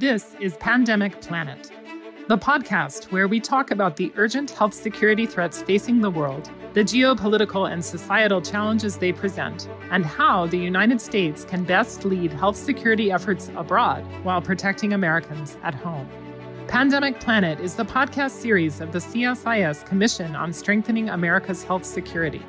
This is Pandemic Planet, the podcast where we talk about the urgent health security threats facing the world, the geopolitical and societal challenges they present, and how the United States can best lead health security efforts abroad while protecting Americans at home. Pandemic Planet is the podcast series of the CSIS Commission on Strengthening America's Health Security.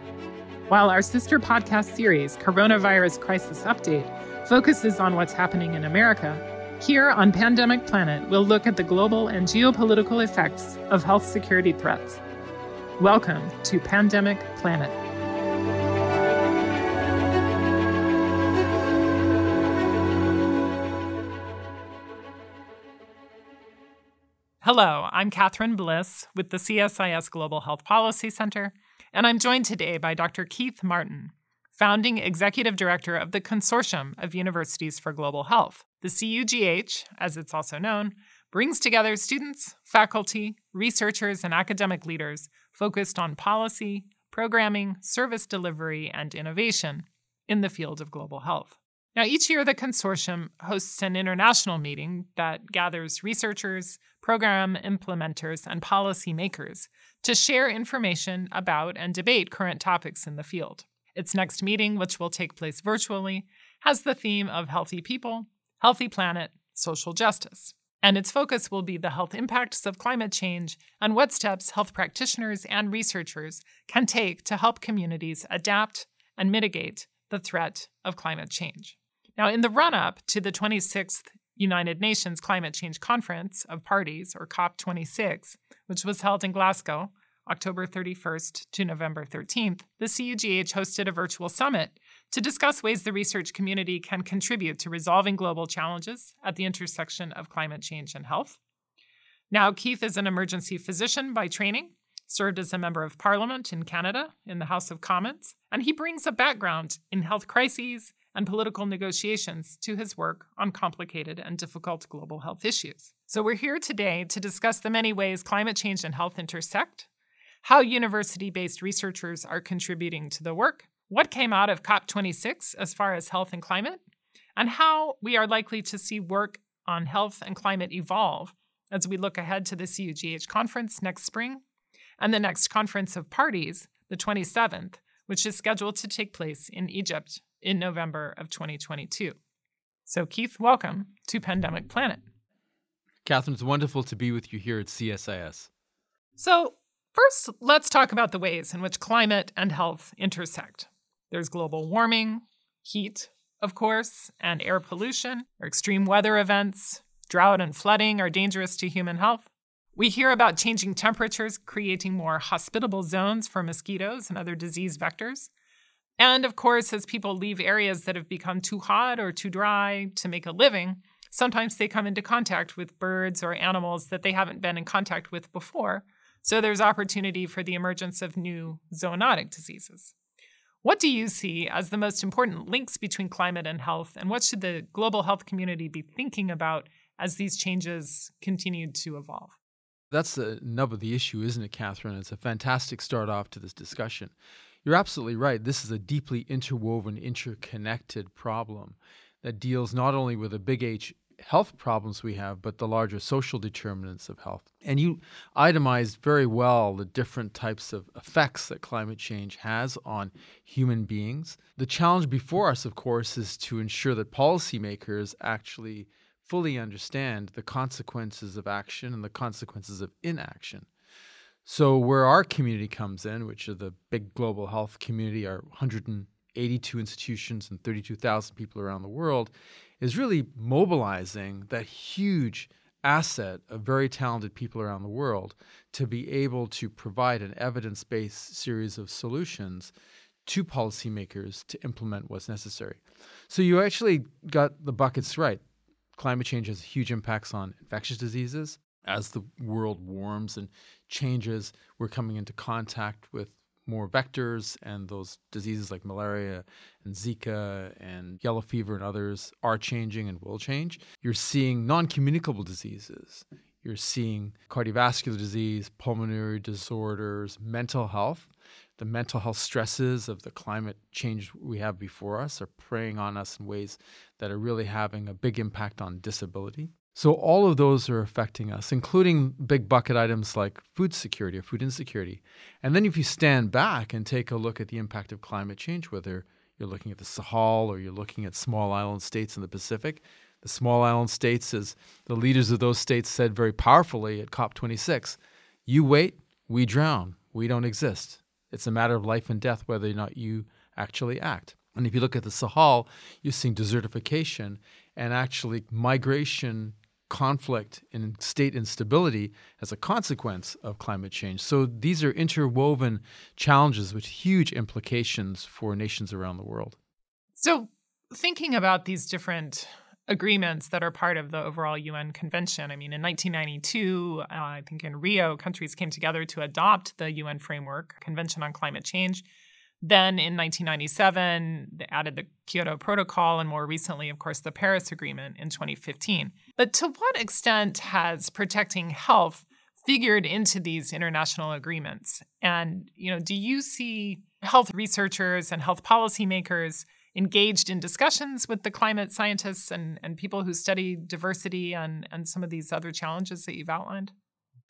While our sister podcast series, Coronavirus Crisis Update, focuses on what's happening in America, here on Pandemic Planet, we'll look at the global and geopolitical effects of health security threats. Welcome to Pandemic Planet. Hello, I'm Catherine Bliss with the CSIS Global Health Policy Center, and I'm joined today by Dr. Keith Martin, founding executive director of the Consortium of Universities for Global Health. The CUGH, as it's also known, brings together students, faculty, researchers, and academic leaders focused on policy, programming, service delivery, and innovation in the field of global health. Now, each year, the consortium hosts an international meeting that gathers researchers, program implementers, and policymakers to share information about and debate current topics in the field. Its next meeting, which will take place virtually, has the theme of healthy people, healthy planet, social justice. And its focus will be the health impacts of climate change and what steps health practitioners and researchers can take to help communities adapt and mitigate the threat of climate change. Now, in the run up to the 26th United Nations Climate Change Conference of Parties, or COP26, which was held in Glasgow October 31st to November 13th, the CUGH hosted a virtual summit to discuss ways the research community can contribute to resolving global challenges at the intersection of climate change and health. Now, Keith is an emergency physician by training, served as a member of parliament in Canada in the House of Commons, and he brings a background in health crises and political negotiations to his work on complicated and difficult global health issues. So, we're here today to discuss the many ways climate change and health intersect how university based researchers are contributing to the work, what came out of COP26 as far as health and climate, and how we are likely to see work on health and climate evolve as we look ahead to the CUGH conference next spring and the next conference of parties, the 27th, which is scheduled to take place in Egypt in November of 2022. So, Keith, welcome to Pandemic Planet. Catherine, it's wonderful to be with you here at CSIS. So, First, let's talk about the ways in which climate and health intersect. There's global warming, heat, of course, and air pollution, or extreme weather events. Drought and flooding are dangerous to human health. We hear about changing temperatures creating more hospitable zones for mosquitoes and other disease vectors. And of course, as people leave areas that have become too hot or too dry to make a living, sometimes they come into contact with birds or animals that they haven't been in contact with before, so there's opportunity for the emergence of new zoonotic diseases. What do you see as the most important links between climate and health, and what should the global health community be thinking about as these changes continue to evolve? That's the nub of the issue, isn't it, Catherine? It's a fantastic start off to this discussion. You're absolutely right. This is a deeply interwoven, interconnected problem that deals not only with a big H health problems we have, but the larger social determinants of health. And you itemized very well the different types of effects that climate change has on human beings. The challenge before us, of course, is to ensure that policymakers actually fully understand the consequences of action and the consequences of inaction. So, where our community comes in, which are the big global health community, our 182 institutions and 32,000 people around the world, is really mobilizing that huge asset of very talented people around the world to be able to provide an evidence based series of solutions to policymakers to implement what's necessary. So you actually got the buckets right. Climate change has huge impacts on infectious diseases. As the world warms and changes, we're coming into contact with more vectors, and those diseases like malaria and Zika and yellow fever and others are changing and will change. You're seeing non communicable diseases. You're seeing cardiovascular disease, pulmonary disorders, mental health. The mental health stresses of the climate change we have before us are preying on us in ways that are really having a big impact on disability. So all of those are affecting us, including big bucket items like food security or food insecurity. And then if you stand back and take a look at the impact of climate change, whether you're looking at the Sahel or you're looking at small island states in the Pacific, the small island states, as the leaders of those states said very powerfully at COP26, you wait, we drown, we don't exist. It's a matter of life and death whether or not you actually act. And if you look at the Sahel, you're seeing desertification and actually migration conflict and state instability as a consequence of climate change. So these are interwoven challenges with huge implications for nations around the world. So, thinking about these different agreements that are part of the overall UN convention, I mean, in 1992, uh, I think in Rio, countries came together to adopt the UN framework, Convention on Climate Change. Then in 1997, they added the Kyoto Protocol, and more recently, of course, the Paris Agreement in 2015. But to what extent has protecting health figured into these international agreements? And, you know, do you see health researchers and health policymakers engaged in discussions with the climate scientists and, and people who study diversity and, and some of these other challenges that you've outlined?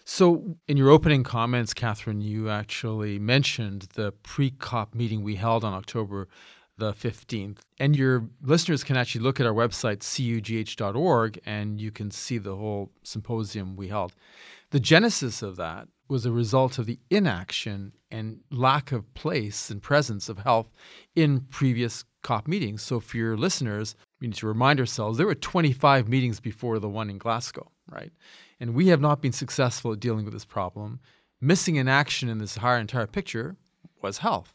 So, in your opening comments, Catherine, you actually mentioned the pre COP meeting we held on October the 15th. And your listeners can actually look at our website, cugh.org, and you can see the whole symposium we held. The genesis of that was a result of the inaction and lack of place and presence of health in previous COP meetings. So, for your listeners, we need to remind ourselves there were 25 meetings before the one in Glasgow, right? And we have not been successful at dealing with this problem. Missing in action in this entire, entire picture was health.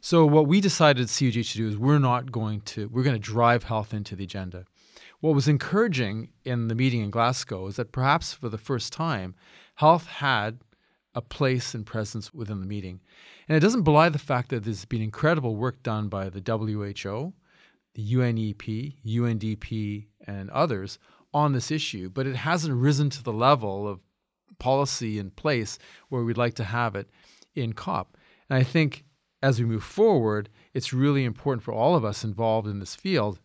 So what we decided at CUGH to do is we're not going to we're going to drive health into the agenda. What was encouraging in the meeting in Glasgow is that perhaps for the first time, health had a place and presence within the meeting. And it doesn't belie the fact that there's been incredible work done by the WHO, the UNEP, UNDP, and others on this issue, but it hasn't risen to the level of policy in place where we'd like to have it in COP. And I think as we move forward, it's really important for all of us involved in this field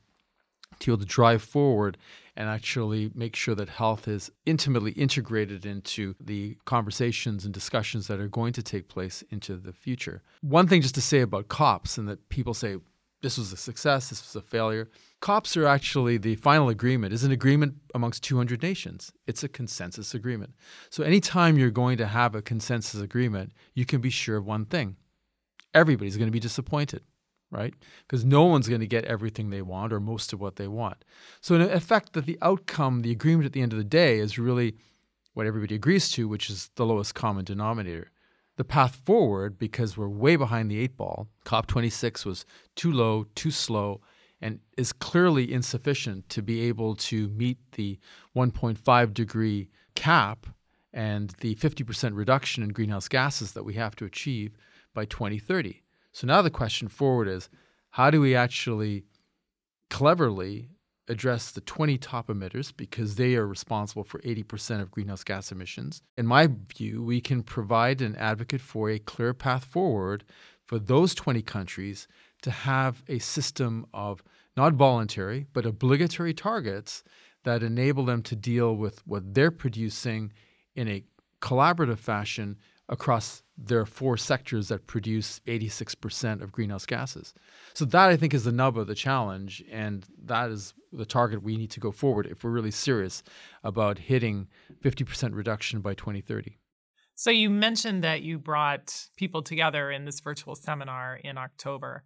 to be able to drive forward and actually make sure that health is intimately integrated into the conversations and discussions that are going to take place into the future. One thing just to say about COPs, and that people say, this was a success, this was a failure. COPs are actually the final agreement is an agreement amongst 200 nations. It's a consensus agreement. So anytime you're going to have a consensus agreement, you can be sure of one thing. Everybody's going to be disappointed, right? Because no one's going to get everything they want or most of what they want. So in effect that the outcome, the agreement at the end of the day is really what everybody agrees to, which is the lowest common denominator the path forward because we're way behind the eight ball. COP26 was too low, too slow, and is clearly insufficient to be able to meet the 1.5 degree cap and the 50% reduction in greenhouse gases that we have to achieve by 2030. So now the question forward is how do we actually cleverly address the 20 top emitters because they are responsible for 80% of greenhouse gas emissions. In my view, we can provide an advocate for a clear path forward for those 20 countries to have a system of not voluntary, but obligatory targets that enable them to deal with what they're producing in a collaborative fashion across their four sectors that produce 86% of greenhouse gases. So that I think is the nub of the challenge, and that is the target we need to go forward if we're really serious about hitting 50% reduction by 2030. So you mentioned that you brought people together in this virtual seminar in October.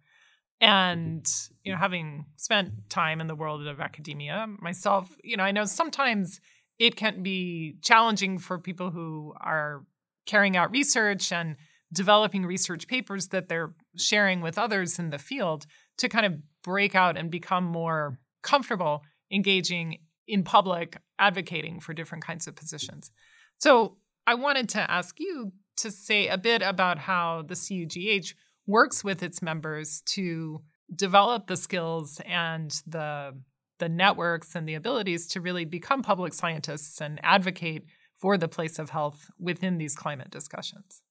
And, you know, having spent time in the world of academia myself, you know, I know sometimes it can be challenging for people who are carrying out research and developing research papers that they're sharing with others in the field to kind of break out and become more comfortable engaging in public advocating for different kinds of positions. So, I wanted to ask you to say a bit about how the CUGH works with its members to develop the skills and the the networks and the abilities to really become public scientists and advocate for the place of health within these climate discussions.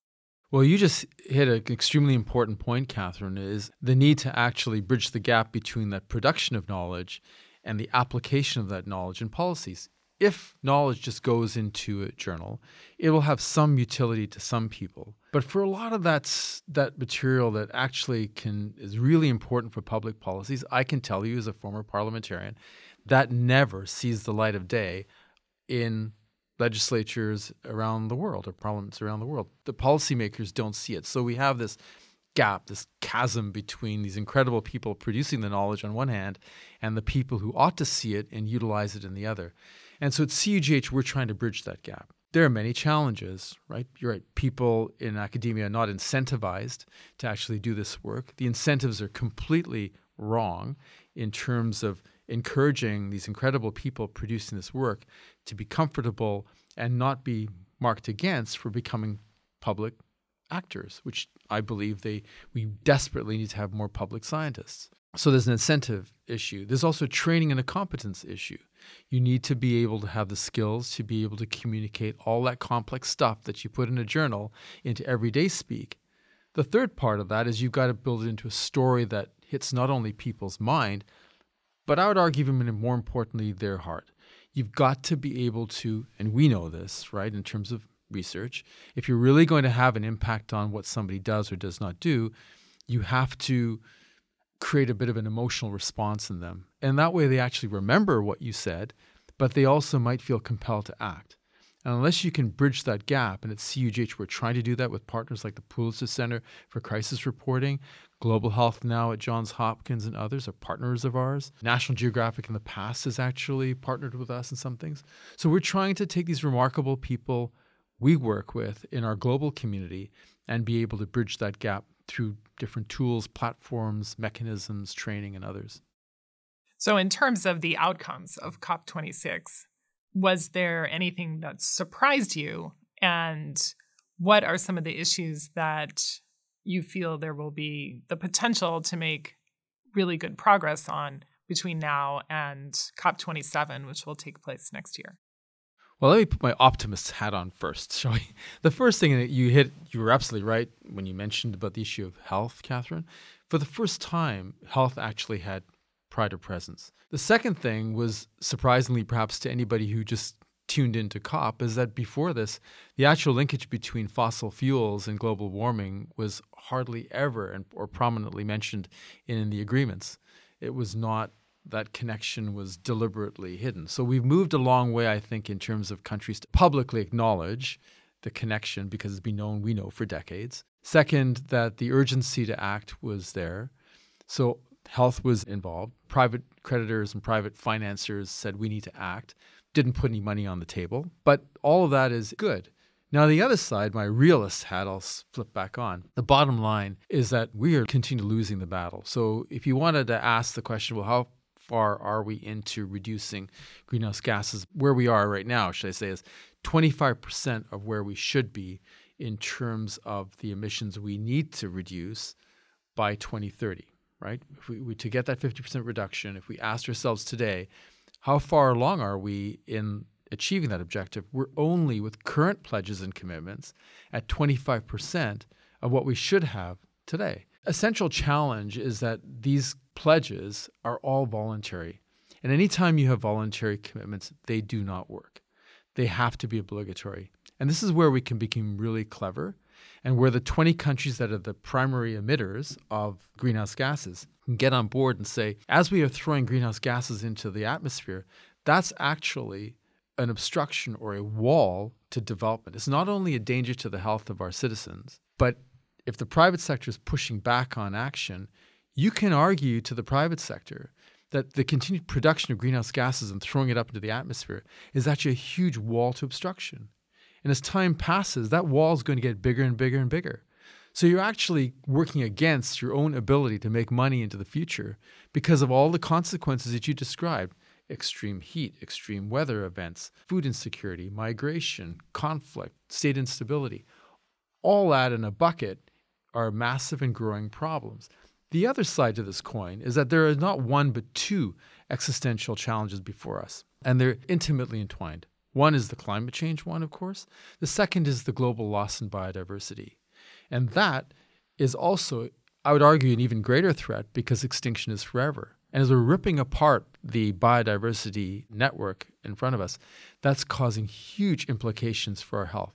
Well, you just hit an extremely important point, Catherine, is the need to actually bridge the gap between that production of knowledge and the application of that knowledge in policies. if knowledge just goes into a journal, it will have some utility to some people. But for a lot of that's that material that actually can is really important for public policies, I can tell you as a former parliamentarian, that never sees the light of day in legislatures around the world or parliaments around the world. The policymakers don't see it. So we have this gap, this chasm between these incredible people producing the knowledge on one hand and the people who ought to see it and utilize it in the other. And so at CUGH, we're trying to bridge that gap. There are many challenges, right? You're right. People in academia are not incentivized to actually do this work. The incentives are completely wrong in terms of encouraging these incredible people producing this work to be comfortable and not be marked against for becoming public actors, which I believe they we desperately need to have more public scientists. So there's an incentive issue. There's also training and a competence issue. You need to be able to have the skills to be able to communicate all that complex stuff that you put in a journal into everyday speak. The third part of that is you've got to build it into a story that hits not only people's mind, but I would argue even more importantly, their heart. You've got to be able to, and we know this, right, in terms of research, if you're really going to have an impact on what somebody does or does not do, you have to create a bit of an emotional response in them. And that way they actually remember what you said, but they also might feel compelled to act. And unless you can bridge that gap, and at CUGH, we're trying to do that with partners like the Pulitzer Center for Crisis Reporting, Global Health now at Johns Hopkins and others are partners of ours. National Geographic in the past has actually partnered with us in some things. So we're trying to take these remarkable people we work with in our global community and be able to bridge that gap through different tools, platforms, mechanisms, training, and others. So, in terms of the outcomes of COP26, was there anything that surprised you? And what are some of the issues that you feel there will be the potential to make really good progress on between now and COP27, which will take place next year? Well, let me put my optimist hat on first, shall we? The first thing that you hit, you were absolutely right when you mentioned about the issue of health, Catherine. For the first time, health actually had pride of presence. The second thing was surprisingly, perhaps to anybody who just tuned into COP, is that before this, the actual linkage between fossil fuels and global warming was hardly ever and, or prominently mentioned in, in the agreements. It was not that connection was deliberately hidden. So we've moved a long way, I think, in terms of countries to publicly acknowledge the connection because it's been known, we know, for decades. Second, that the urgency to act was there. So health was involved. Private creditors and private financiers said we need to act, didn't put any money on the table. But all of that is good. Now, the other side, my realist hat, I'll flip back on. The bottom line is that we are continuing to losing the battle. So, if you wanted to ask the question, well, how far are we into reducing greenhouse gases? Where we are right now, should I say, is 25% of where we should be in terms of the emissions we need to reduce by 2030, right? If we, we to get that 50% reduction, if we asked ourselves today, how far along are we in achieving that objective? We're only with current pledges and commitments at 25% of what we should have today. Essential challenge is that these pledges are all voluntary. And anytime you have voluntary commitments, they do not work. They have to be obligatory. And this is where we can become really clever and where the 20 countries that are the primary emitters of greenhouse gases can get on board and say, as we are throwing greenhouse gases into the atmosphere, that's actually an obstruction or a wall to development. It's not only a danger to the health of our citizens, but if the private sector is pushing back on action, you can argue to the private sector that the continued production of greenhouse gases and throwing it up into the atmosphere is actually a huge wall to obstruction. And as time passes, that wall is going to get bigger and bigger and bigger. So you're actually working against your own ability to make money into the future because of all the consequences that you described extreme heat, extreme weather events, food insecurity, migration, conflict, state instability. All that in a bucket are massive and growing problems. The other side to this coin is that there are not one but two existential challenges before us, and they're intimately entwined. One is the climate change one, of course. The second is the global loss in biodiversity. And that is also, I would argue, an even greater threat because extinction is forever. And as we're ripping apart the biodiversity network in front of us, that's causing huge implications for our health.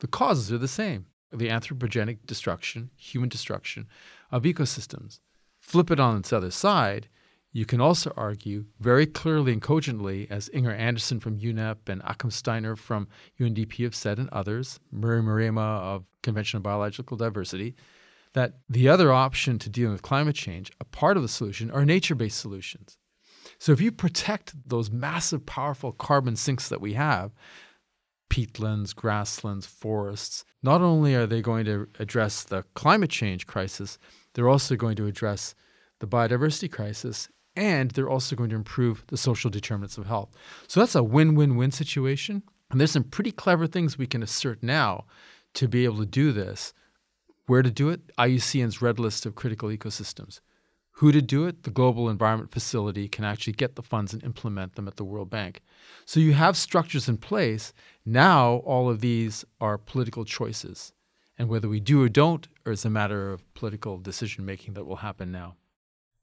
The causes are the same the anthropogenic destruction, human destruction of ecosystems. Flip it on its other side, you can also argue very clearly and cogently, as Inger Andersen from UNEP and Achim Steiner from UNDP have said, and others, Maruma Mrema of Convention on Biological Diversity, that the other option to dealing with climate change, a part of the solution, are nature based solutions. So if you protect those massive, powerful carbon sinks that we have, peatlands, grasslands, forests, not only are they going to address the climate change crisis, they're also going to address the biodiversity crisis and they're also going to improve the social determinants of health. So that's a win win win situation. And there's some pretty clever things we can assert now to be able to do this where to do it? IUCN's red list of critical ecosystems. Who to do it? The Global Environment Facility can actually get the funds and implement them at the World Bank. So you have structures in place. Now all of these are political choices. And whether we do or don't, it's a matter of political decision making that will happen now.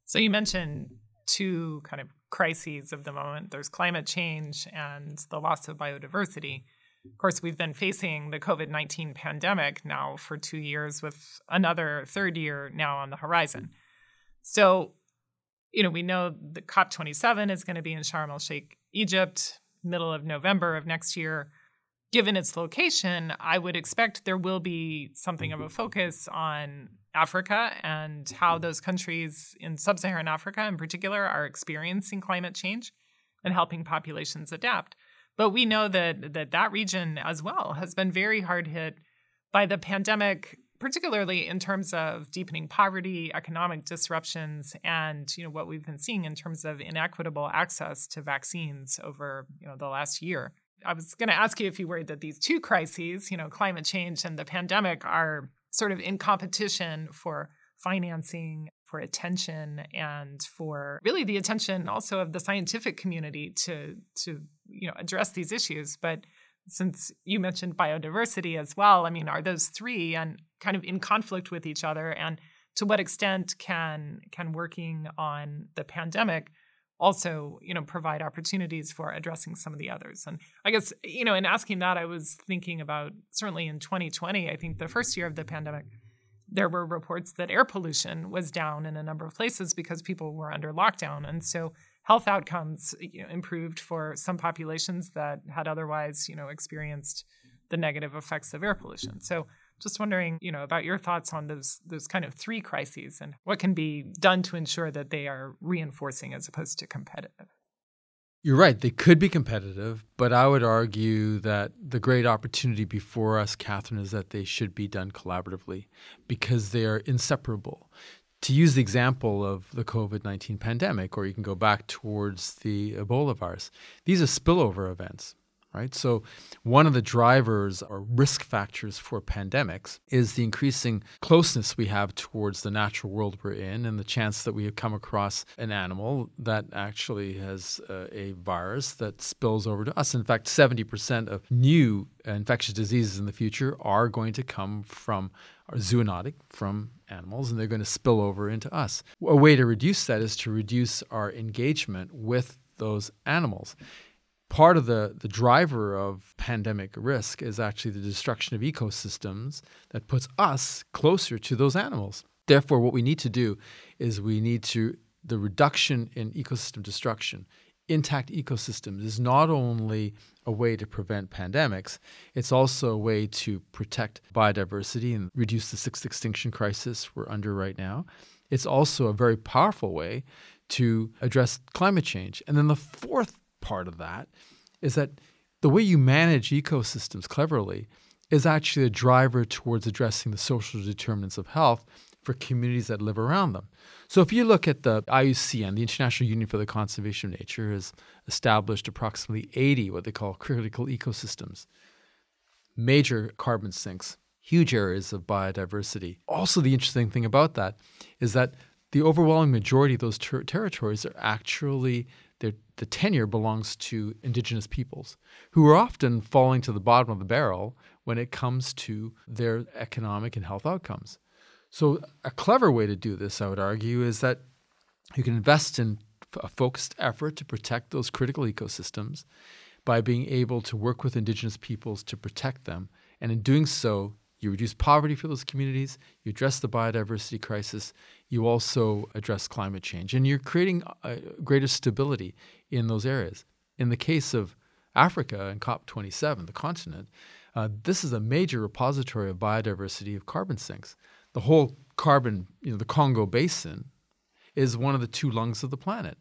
So you mentioned two kind of crises of the moment there's climate change and the loss of biodiversity. Of course, we've been facing the COVID 19 pandemic now for two years, with another third year now on the horizon. So, you know, we know the COP27 is going to be in Sharm el Sheikh, Egypt, middle of November of next year. Given its location, I would expect there will be something of a mm-hmm. focus on Africa and how mm-hmm. those countries in sub Saharan Africa, in particular, are experiencing climate change and helping populations adapt. But we know that that, that region as well has been very hard hit by the pandemic, particularly in terms of deepening poverty, economic disruptions, and you know what we've been seeing in terms of inequitable access to vaccines over you know the last year. I was going to ask you if you worried that these two crises, you know, climate change and the pandemic, are sort of in competition for financing, for attention, and for really the attention also of the scientific community to to you know address these issues. But since you mentioned biodiversity as well, I mean, are those three and kind of in conflict with each other? And to what extent can can working on the pandemic also you know provide opportunities for addressing some of the others and i guess you know in asking that i was thinking about certainly in 2020 i think the first year of the pandemic there were reports that air pollution was down in a number of places because people were under lockdown. And so health outcomes you know, improved for some populations that had otherwise, you know, experienced the negative effects of air pollution. So just wondering, you know, about your thoughts on those those kind of three crises and what can be done to ensure that they are reinforcing as opposed to competitive. You're right. They could be competitive, but I would argue that the great opportunity before us, Catherine, is that they should be done collaboratively because they are inseparable. To use the example of the COVID 19 pandemic, or you can go back towards the Ebola virus, these are spillover events right? So, one of the drivers or risk factors for pandemics is the increasing closeness we have towards the natural world we're in and the chance that we have come across an animal that actually has uh, a virus that spills over to us. In fact, 70% of new infectious diseases in the future are going to come from are zoonotic from animals and they're going to spill over into us. A way to reduce that is to reduce our engagement with those animals part of the, the driver of pandemic risk is actually the destruction of ecosystems that puts us closer to those animals. Therefore, what we need to do is we need to, the reduction in ecosystem destruction, intact ecosystems is not only a way to prevent pandemics, it's also a way to protect biodiversity and reduce the sixth extinction crisis we're under right now. It's also a very powerful way to address climate change. And then the fourth part of that is that the way you manage ecosystems cleverly is actually a driver towards addressing the social determinants of health for communities that live around them. So if you look at the IUCN, the International Union for the Conservation of Nature, has established approximately 80 what they call critical ecosystems, major carbon sinks, huge areas of biodiversity. Also, the interesting thing about that is that the overwhelming majority of those ter- territories are actually the tenure belongs to indigenous peoples who are often falling to the bottom of the barrel when it comes to their economic and health outcomes. So, a clever way to do this, I would argue, is that you can invest in a focused effort to protect those critical ecosystems by being able to work with Indigenous peoples to protect them. And in doing so, you reduce poverty for those communities, you address the biodiversity crisis, you also address climate change, and you're creating greater stability in those areas. In the case of Africa and COP27, the continent, uh, this is a major repository of biodiversity of carbon sinks. The whole carbon, you know, the Congo Basin is one of the two lungs of the planet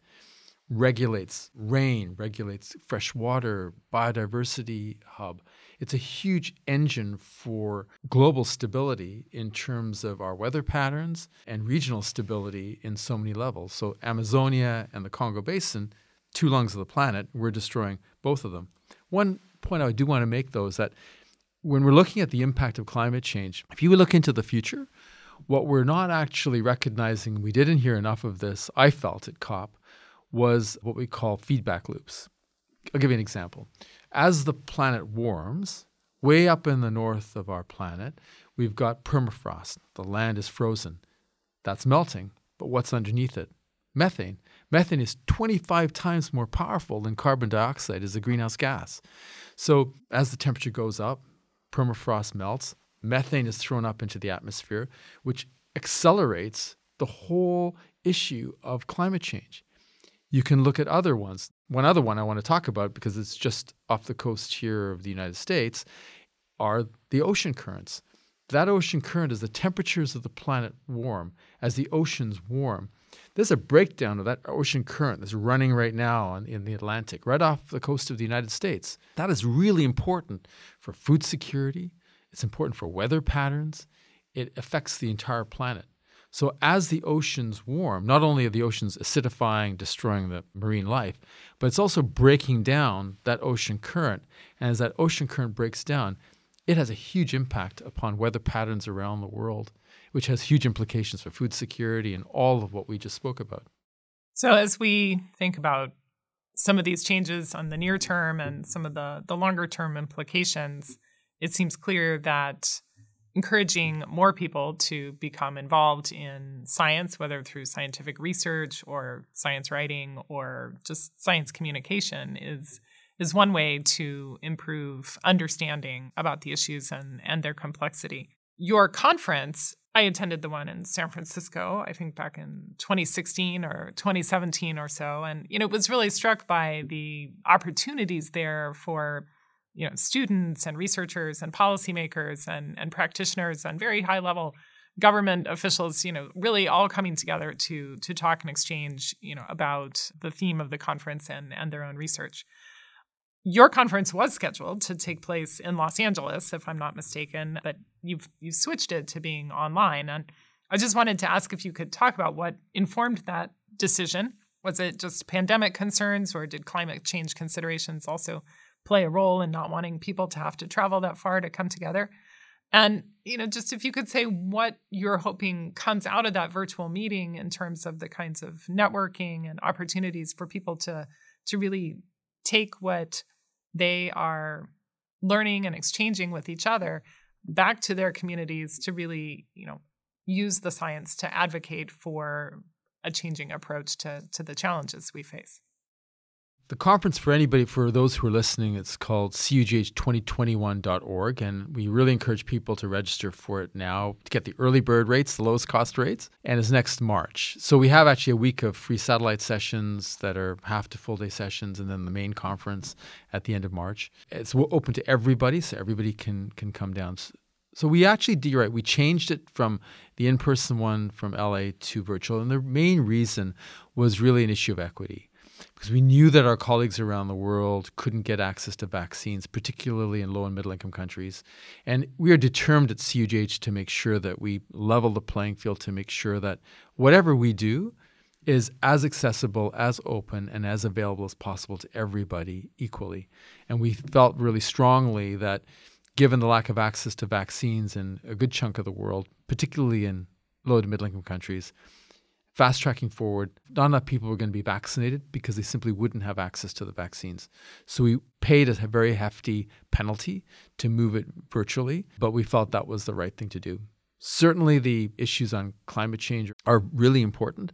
regulates rain, regulates fresh water, biodiversity hub. It's a huge engine for global stability in terms of our weather patterns and regional stability in so many levels. So, Amazonia and the Congo Basin, two lungs of the planet, we're destroying both of them. One point I do want to make, though, is that when we're looking at the impact of climate change, if you look into the future, what we're not actually recognizing, we didn't hear enough of this, I felt at COP, was what we call feedback loops. I'll give you an example. As the planet warms, way up in the north of our planet, we've got permafrost. The land is frozen. That's melting. But what's underneath it? Methane. Methane is 25 times more powerful than carbon dioxide as a greenhouse gas. So as the temperature goes up, permafrost melts, methane is thrown up into the atmosphere, which accelerates the whole issue of climate change. You can look at other ones. One other one I want to talk about because it's just off the coast here of the United States are the ocean currents. That ocean current, as the temperatures of the planet warm, as the oceans warm, there's a breakdown of that ocean current that's running right now in the Atlantic, right off the coast of the United States. That is really important for food security. It's important for weather patterns. It affects the entire planet. So, as the oceans warm, not only are the oceans acidifying, destroying the marine life, but it's also breaking down that ocean current. And as that ocean current breaks down, it has a huge impact upon weather patterns around the world, which has huge implications for food security and all of what we just spoke about. So, as we think about some of these changes on the near term and some of the, the longer term implications, it seems clear that encouraging more people to become involved in science, whether through scientific research or science writing or just science communication, is is one way to improve understanding about the issues and, and their complexity. Your conference, I attended the one in San Francisco, I think back in 2016 or 2017 or so, and you know, was really struck by the opportunities there for you know students and researchers and policymakers and and practitioners and very high level government officials you know really all coming together to to talk and exchange you know about the theme of the conference and and their own research. Your conference was scheduled to take place in Los Angeles if I'm not mistaken but you've you've switched it to being online. And I just wanted to ask if you could talk about what informed that decision. Was it just pandemic concerns or did climate change considerations also play a role in not wanting people to have to travel that far to come together. And, you know, just if you could say what you're hoping comes out of that virtual meeting in terms of the kinds of networking and opportunities for people to to really take what they are learning and exchanging with each other back to their communities to really, you know, use the science to advocate for a changing approach to to the challenges we face. The conference for anybody, for those who are listening, it's called cugh2021.org, and we really encourage people to register for it now to get the early bird rates, the lowest cost rates, and it's next March. So we have actually a week of free satellite sessions that are half to full day sessions, and then the main conference at the end of March. It's open to everybody, so everybody can can come down. So we actually did right. We changed it from the in-person one from LA to virtual, and the main reason was really an issue of equity because we knew that our colleagues around the world couldn't get access to vaccines, particularly in low and middle income countries. And we are determined at CUGH to make sure that we level the playing field to make sure that whatever we do is as accessible, as open, and as available as possible to everybody equally. And we felt really strongly that given the lack of access to vaccines in a good chunk of the world, particularly in low to middle income countries, fast tracking forward, not enough people were going to be vaccinated because they simply wouldn't have access to the vaccines. So we paid a very hefty penalty to move it virtually, but we felt that was the right thing to do. Certainly, the issues on climate change are really important,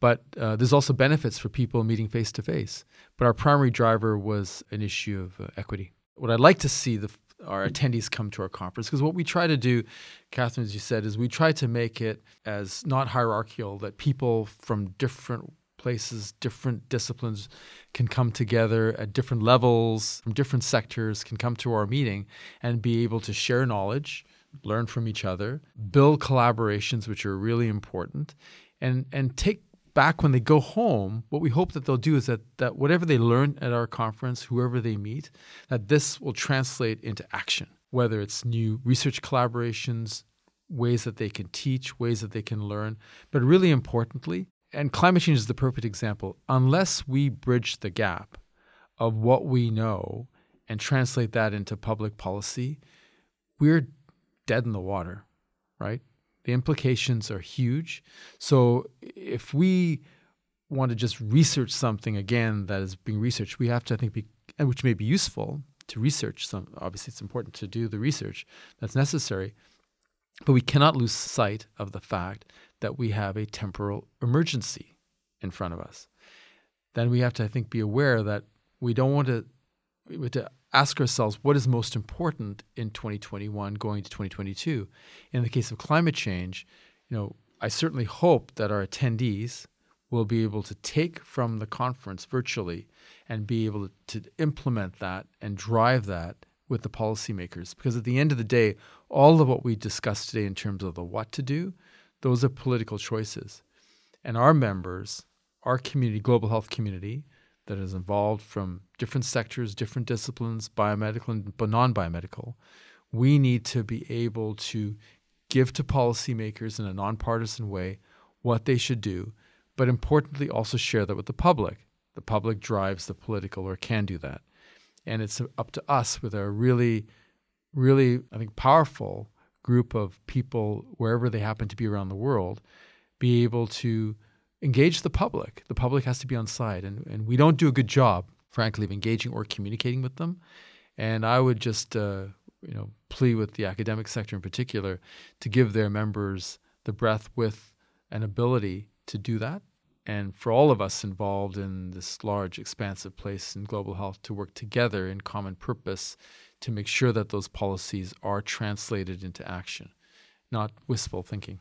But uh, there's also benefits for people meeting face to face. But our primary driver was an issue of uh, equity. What I'd like to see the, our attendees come to our conference, because what we try to do, Catherine, as you said, is we try to make it as not hierarchical, that people from different places, different disciplines can come together at different levels, from different sectors, can come to our meeting and be able to share knowledge, learn from each other, build collaborations, which are really important, and, and take back when they go home, what we hope that they'll do is that, that whatever they learn at our conference, whoever they meet, that this will translate into action, whether it's new research collaborations, ways that they can teach, ways that they can learn, but really importantly, and climate change is the perfect example, unless we bridge the gap of what we know and translate that into public policy, we're dead in the water, right? The implications are huge. So if we want to just research something again that is being researched, we have to, I think, be, which may be useful to research some. Obviously, it's important to do the research that's necessary, but we cannot lose sight of the fact that we have a temporal emergency in front of us. Then we have to, I think, be aware that we don't want to, we have to ask ourselves what is most important in 2021 going to 2022. In the case of climate change, you know, I certainly hope that our attendees will be able to take from the conference virtually and be able to implement that and drive that with the policymakers. Because at the end of the day, all of what we discussed today in terms of the what to do, those are political choices. And our members, our community, global health community, that is involved from different sectors, different disciplines, biomedical and non biomedical, we need to be able to give to policymakers in a nonpartisan way what they should do, but importantly, also share that with the public. The public drives the political or can do that. And it's up to us with a really, really, I think, powerful group of people, wherever they happen to be around the world, be able to engage the public. The public has to be on side, and, and we don't do a good job, frankly, of engaging or communicating with them. And I would just, uh, you know, plea with the academic sector in particular to give their members the breadth, width, and ability to do that. And for all of us involved in this large, expansive place in global health to work together in common purpose to make sure that those policies are translated into action, not wistful thinking.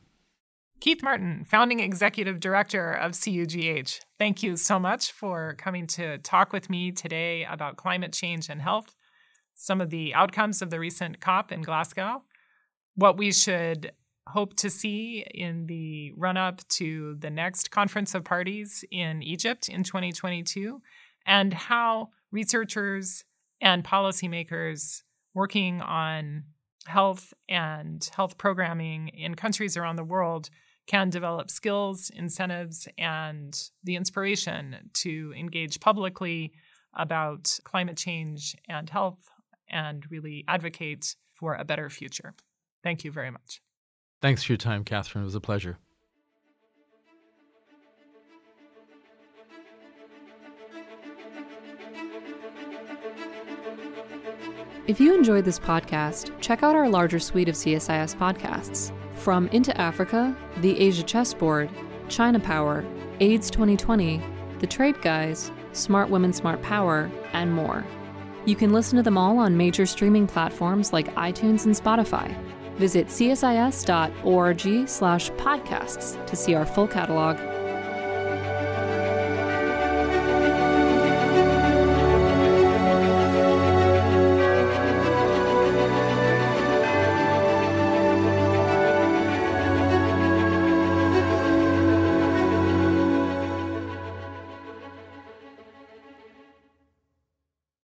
Keith Martin, founding executive director of CUGH, thank you so much for coming to talk with me today about climate change and health, some of the outcomes of the recent COP in Glasgow, what we should hope to see in the run up to the next Conference of Parties in Egypt in 2022, and how researchers and policymakers working on health and health programming in countries around the world can develop skills, incentives, and the inspiration to engage publicly about climate change and health and really advocate for a better future. Thank you very much. Thanks for your time, Catherine. It was a pleasure. If you enjoyed this podcast, check out our larger suite of CSIS podcasts. From Into Africa, The Asia Chessboard, China Power, AIDS 2020, The Trade Guys, Smart Women Smart Power, and more. You can listen to them all on major streaming platforms like iTunes and Spotify. Visit csis.org/podcasts to see our full catalog